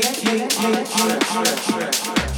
take you on a trip.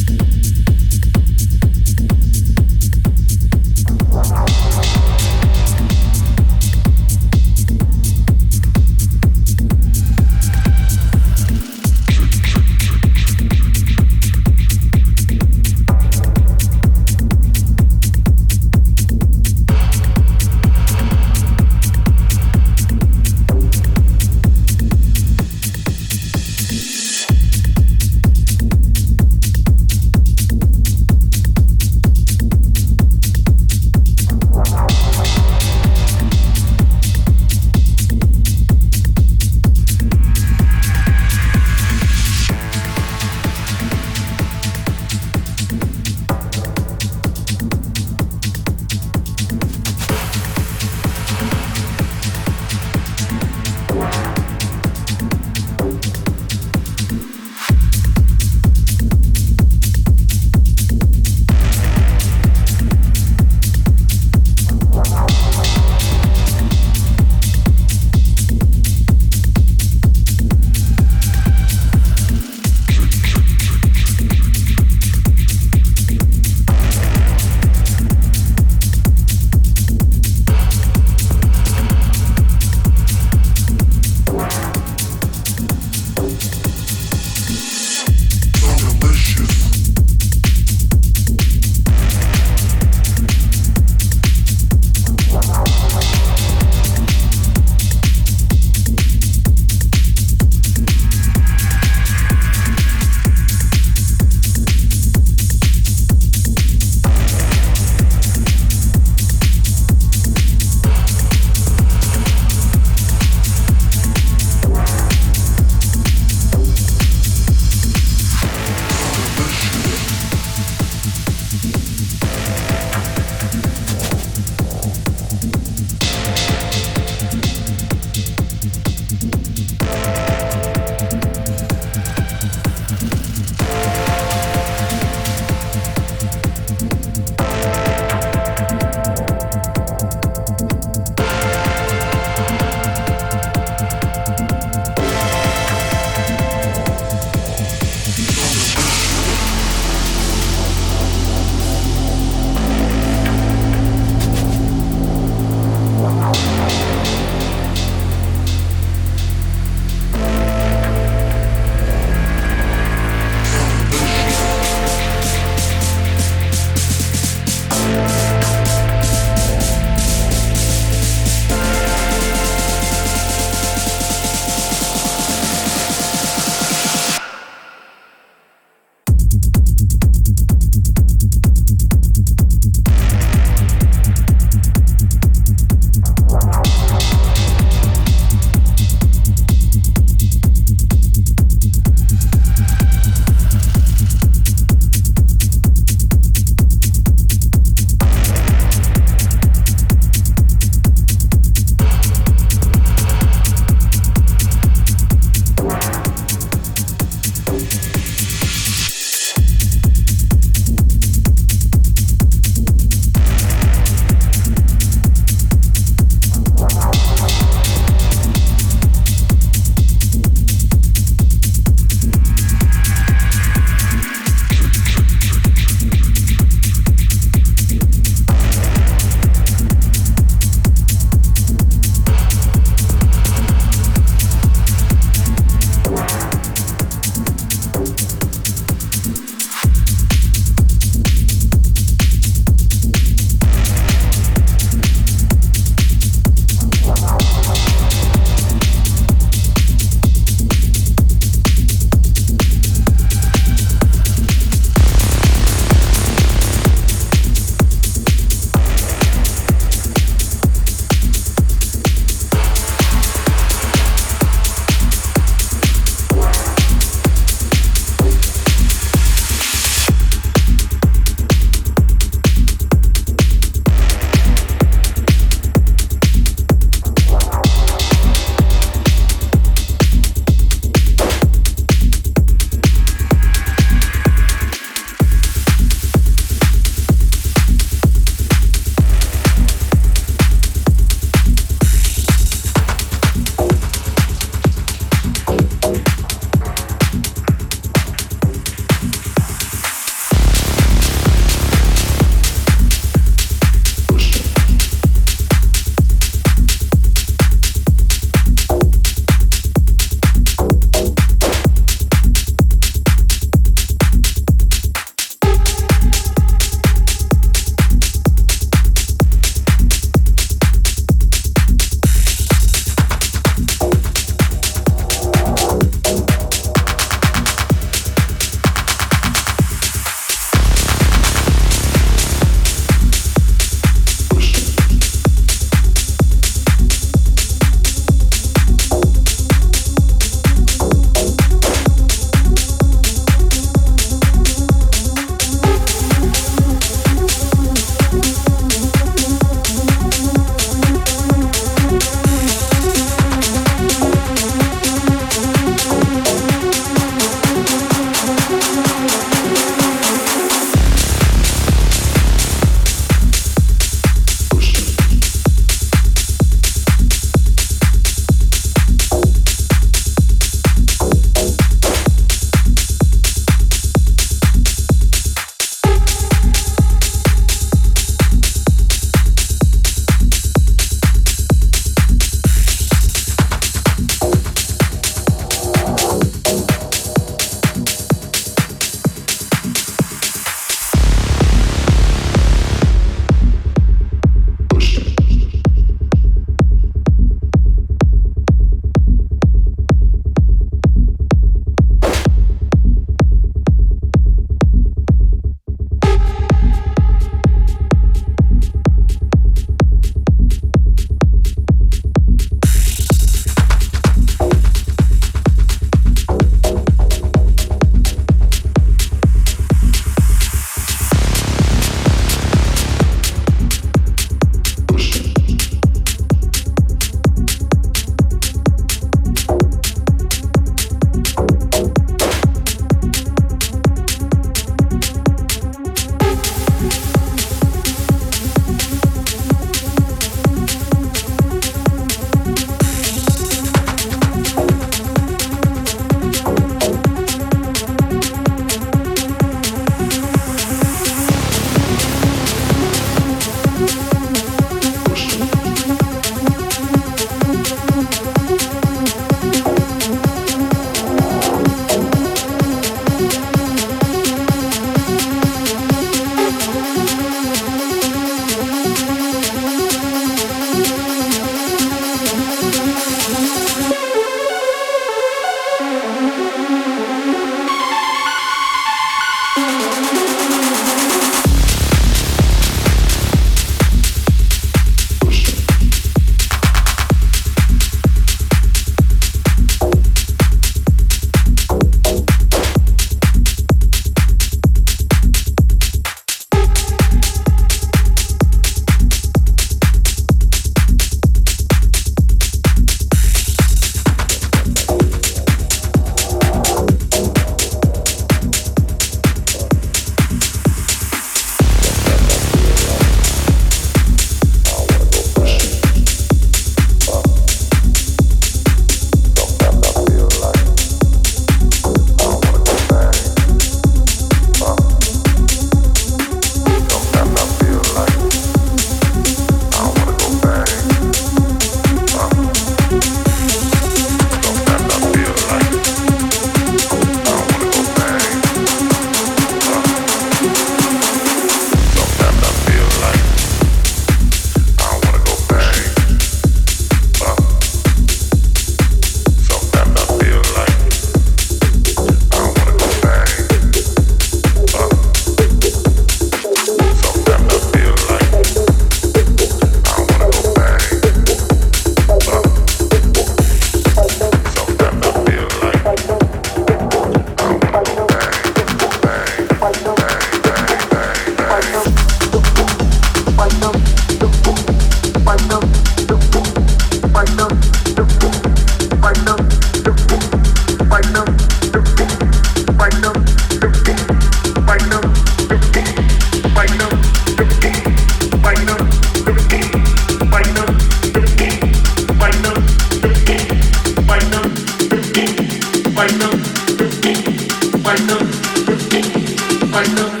பட்டும்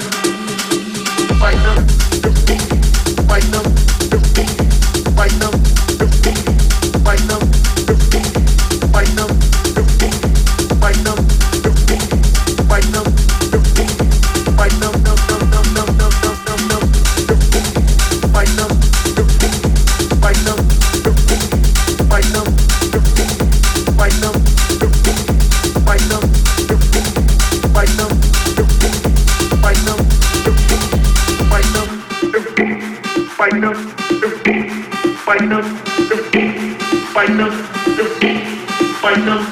fight them,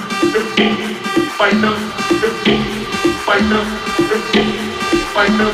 fight them, fight them,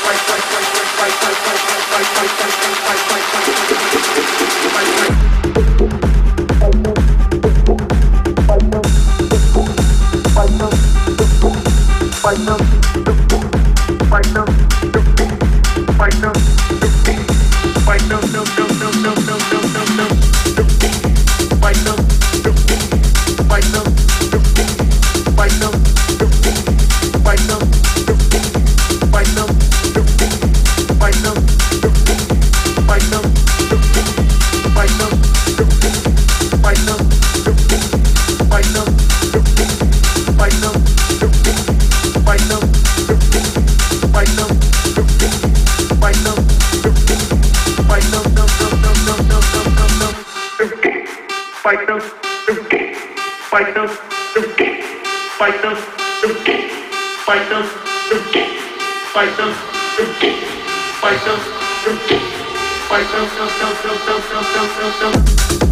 fight them, fight them, fight them, fight them, fight them, fight them, fight them, fight them, fight them, fight them, fight them, fight them.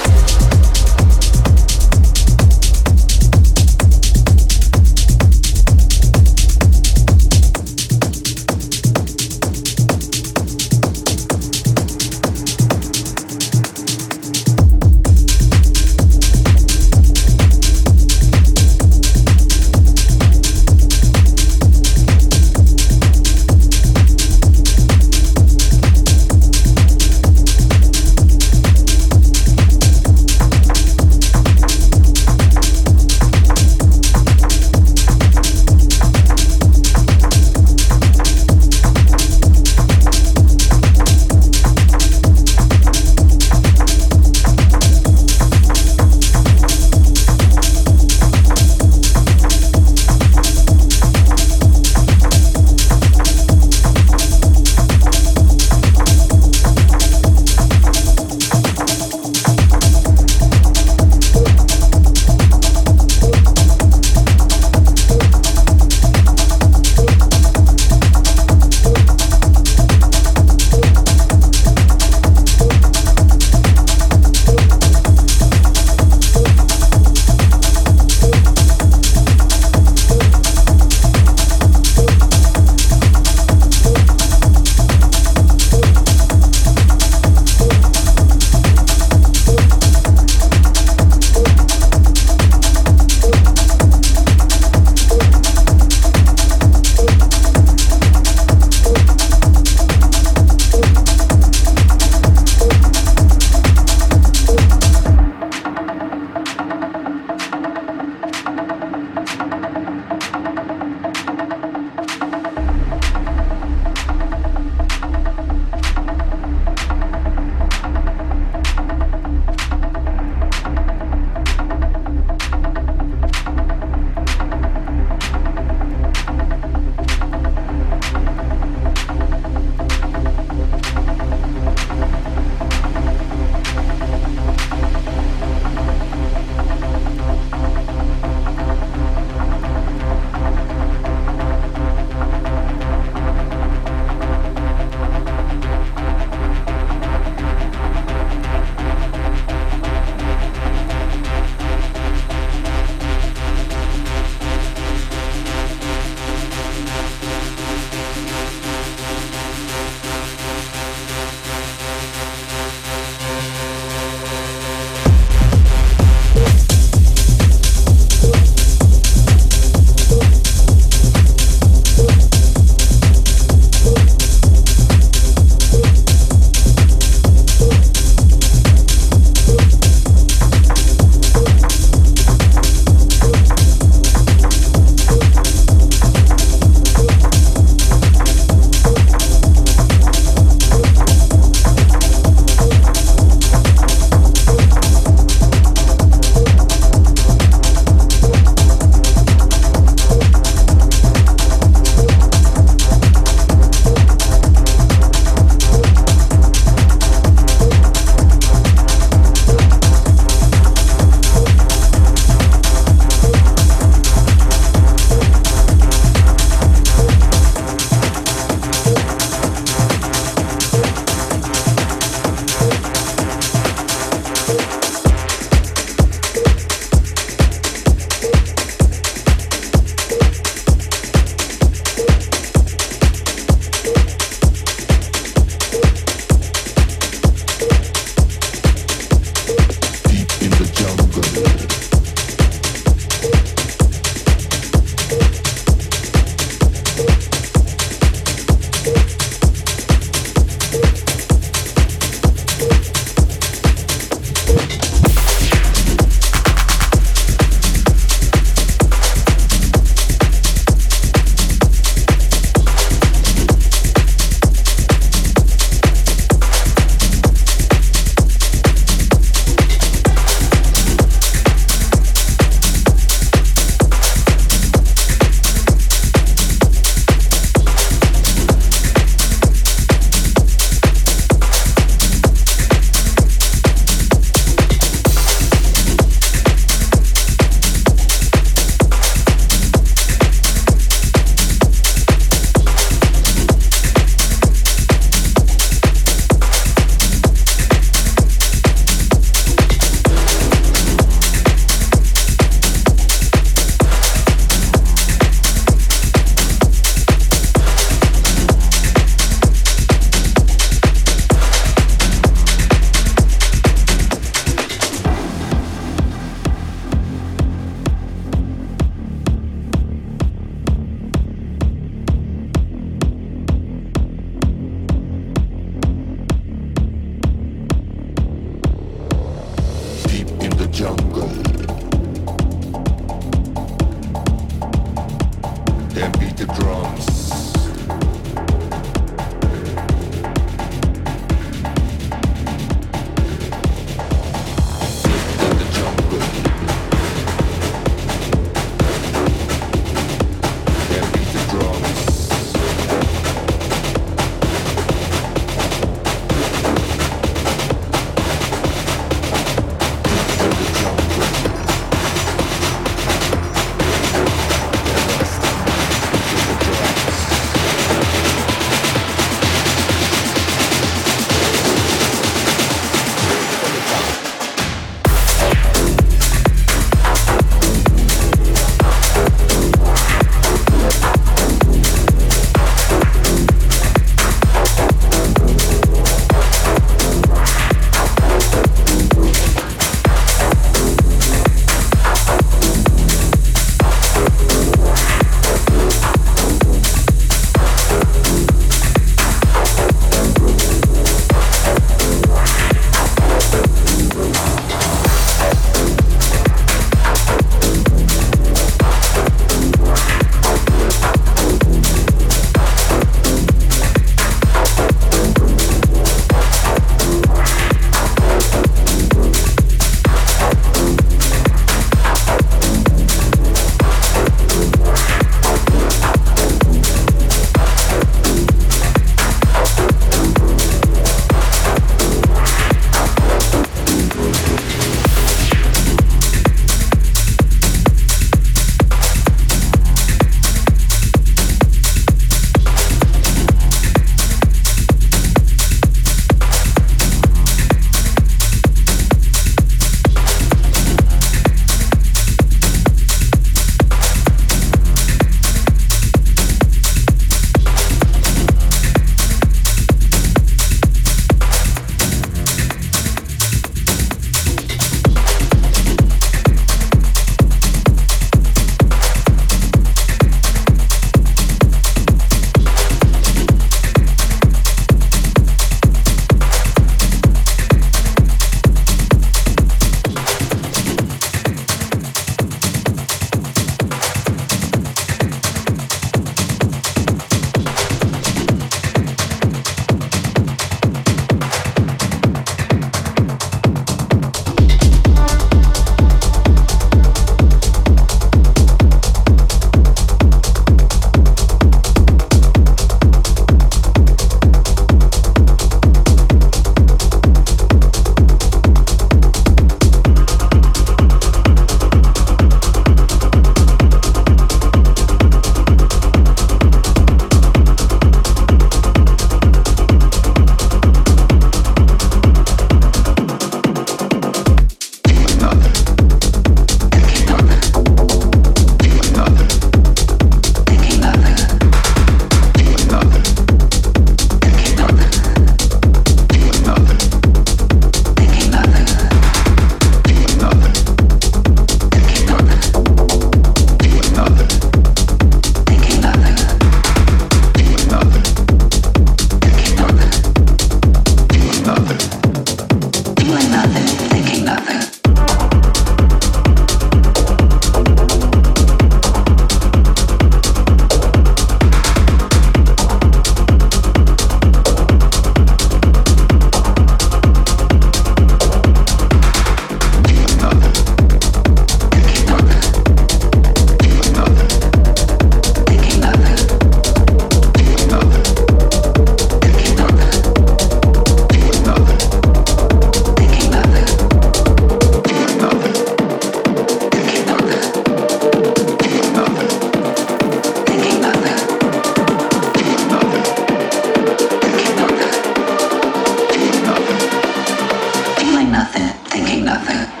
nothing.